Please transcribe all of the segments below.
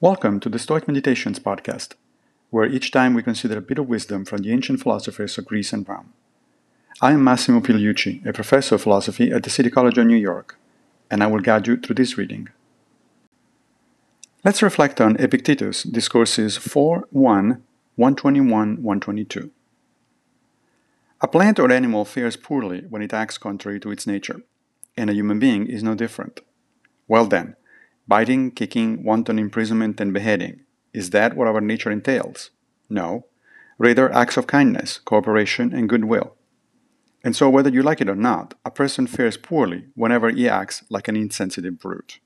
Welcome to the Stoic Meditations podcast, where each time we consider a bit of wisdom from the ancient philosophers of Greece and Rome. I am Massimo Pigliucci, a professor of philosophy at the City College of New York, and I will guide you through this reading. Let's reflect on Epictetus, Discourses 4 1, 121, 122. A plant or animal fares poorly when it acts contrary to its nature, and a human being is no different. Well then, Biting, kicking, wanton imprisonment, and beheading. Is that what our nature entails? No. Rather, acts of kindness, cooperation, and goodwill. And so, whether you like it or not, a person fares poorly whenever he acts like an insensitive brute.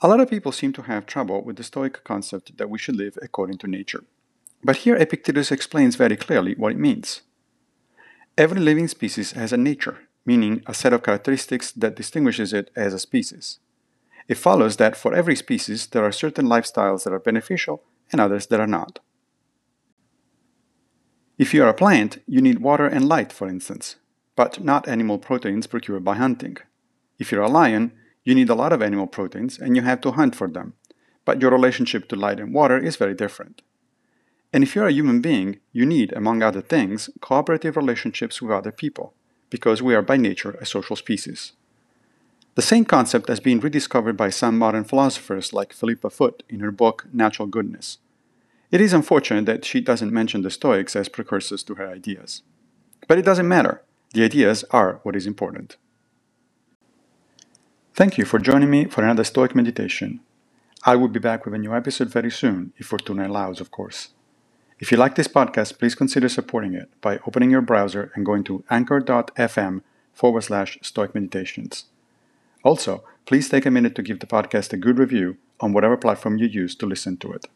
A lot of people seem to have trouble with the Stoic concept that we should live according to nature. But here Epictetus explains very clearly what it means. Every living species has a nature, meaning a set of characteristics that distinguishes it as a species. It follows that for every species there are certain lifestyles that are beneficial and others that are not. If you are a plant, you need water and light, for instance, but not animal proteins procured by hunting. If you're a lion, you need a lot of animal proteins and you have to hunt for them, but your relationship to light and water is very different. And if you're a human being, you need, among other things, cooperative relationships with other people, because we are by nature a social species. The same concept has been rediscovered by some modern philosophers like Philippa Foot in her book Natural Goodness. It is unfortunate that she doesn't mention the Stoics as precursors to her ideas. But it doesn't matter. The ideas are what is important. Thank you for joining me for another Stoic meditation. I will be back with a new episode very soon, if Fortuna allows, of course. If you like this podcast, please consider supporting it by opening your browser and going to anchor.fm forward slash stoic meditations. Also, please take a minute to give the podcast a good review on whatever platform you use to listen to it.